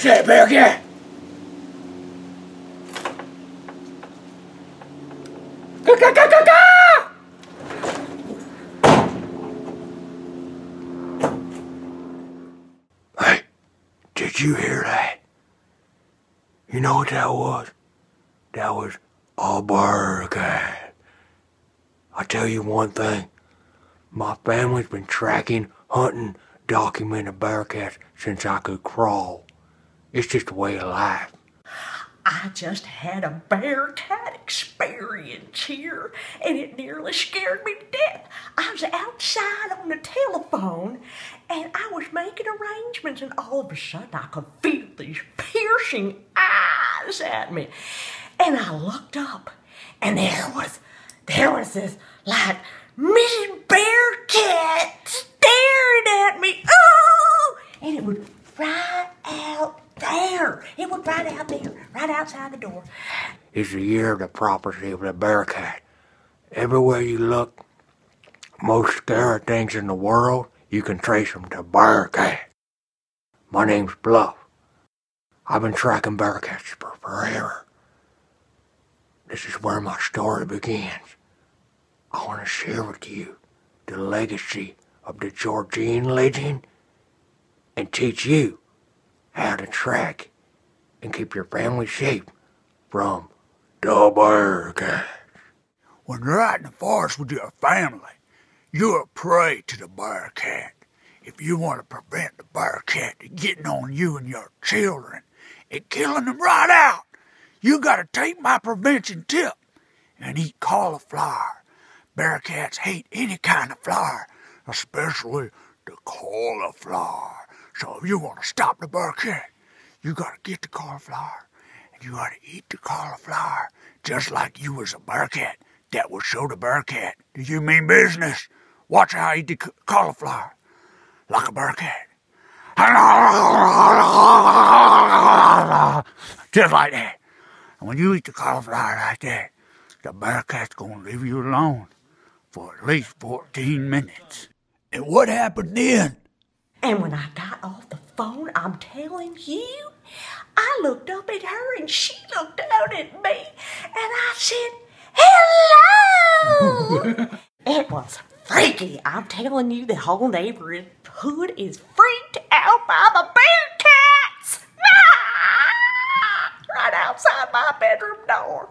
Say, Bearcat! Ka-ka-ka-ka-ka! Hey, did you hear that? You know what that was? That was a bearcat. I tell you one thing. My family's been tracking, hunting, documenting bearcats since I could crawl. It's just a way of life. I just had a bear cat experience here, and it nearly scared me to death. I was outside on the telephone, and I was making arrangements, and all of a sudden I could feel these piercing eyes at me. And I looked up, and there was, there was this, like, Mrs. Bearcat staring at me. Oh! And it was right out there. It was right out there, right outside the door. It's the year of the property of the bearcat. Everywhere you look, most scary things in the world, you can trace them to bearcat. My name's Bluff. I've been tracking bearcats for forever. This is where my story begins. I want to share with you the legacy of the Georgian legend and teach you how to track and keep your family safe from the bearcat. When you're out in the forest with your family, you're a prey to the bearcat. If you want to prevent the bearcat from getting on you and your children and killing them right out, you gotta take my prevention tip and eat cauliflower. Bearcats hate any kind of flower, especially the cauliflower. So if you want to stop the bearcat, you gotta get the cauliflower and you gotta eat the cauliflower just like you was a bearcat. That will show the bearcat Do you mean business. Watch how I eat the ca- cauliflower like a bearcat. Just like that. And when you eat the cauliflower like that, the bearcat's gonna leave you alone for at least 14 minutes. And what happened then? And when I got off the phone, I'm telling you, I looked up at her and she looked down at me, and I said, Hello! it was freaky. I'm telling you, the whole neighborhood is freaked out by the bear cats! right outside my bedroom door.